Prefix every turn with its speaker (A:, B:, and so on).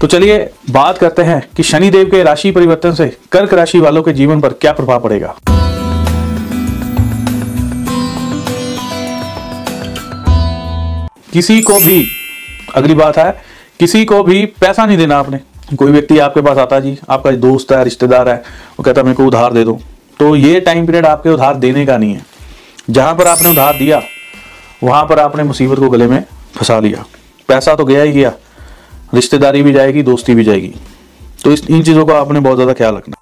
A: तो चलिए बात करते हैं कि शनि देव के राशि परिवर्तन से कर्क राशि वालों के जीवन पर क्या प्रभाव पड़ेगा। किसी को भी, अगली बात है, किसी को भी पैसा नहीं देना आपने। कोई व्यक्ति आपके पास आता जी, आपका दोस्त है, रिश्तेदार है, वो कहता है, मेरे को उधार दे दो। तो ये टाइम पीरियड आपके उधार देने का नहीं है। जहाँ पर आपने उधार दिया, वहाँ पर आपने मुसीबत को गले में फंसा लिया। पैसा तो गया ही गया रिश्तेदारी भी जाएगी, दोस्ती भी जाएगी। तो इस, इन चीज़ों का आपने बहुत ज़्यादा ख्याल रखना।